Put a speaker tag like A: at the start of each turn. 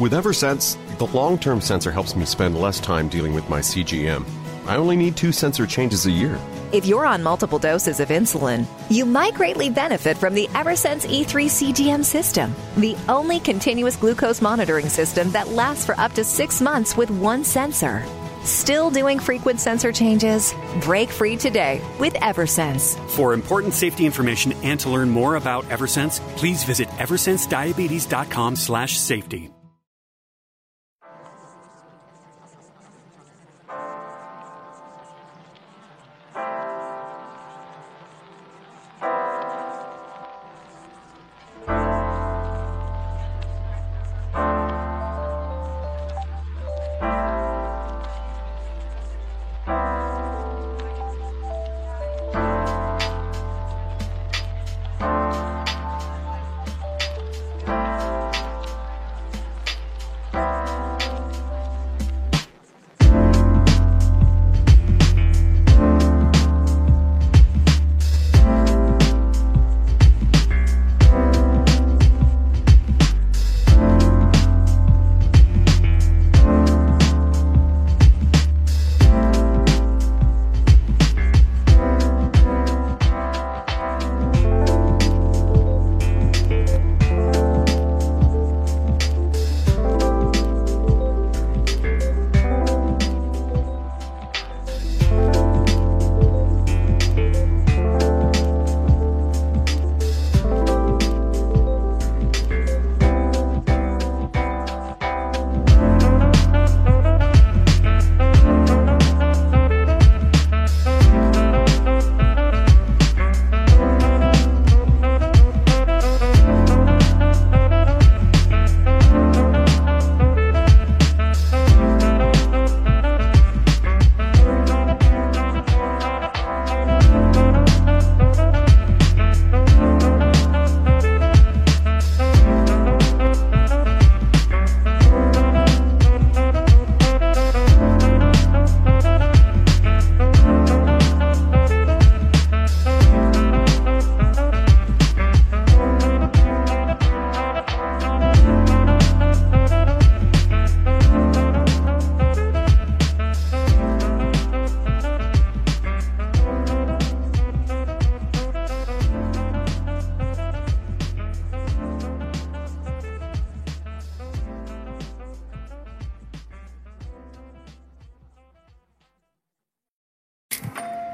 A: With Eversense, the long term sensor helps me spend less time dealing with my CGM. I only need two sensor changes a year.
B: If you're on multiple doses of insulin, you might greatly benefit from the Eversense E3 CGM system, the only continuous glucose monitoring system that lasts for up to six months with one sensor. Still doing frequent sensor changes? Break free today with Eversense.
C: For important safety information and to learn more about Eversense, please visit eversensediabetes.com/safety.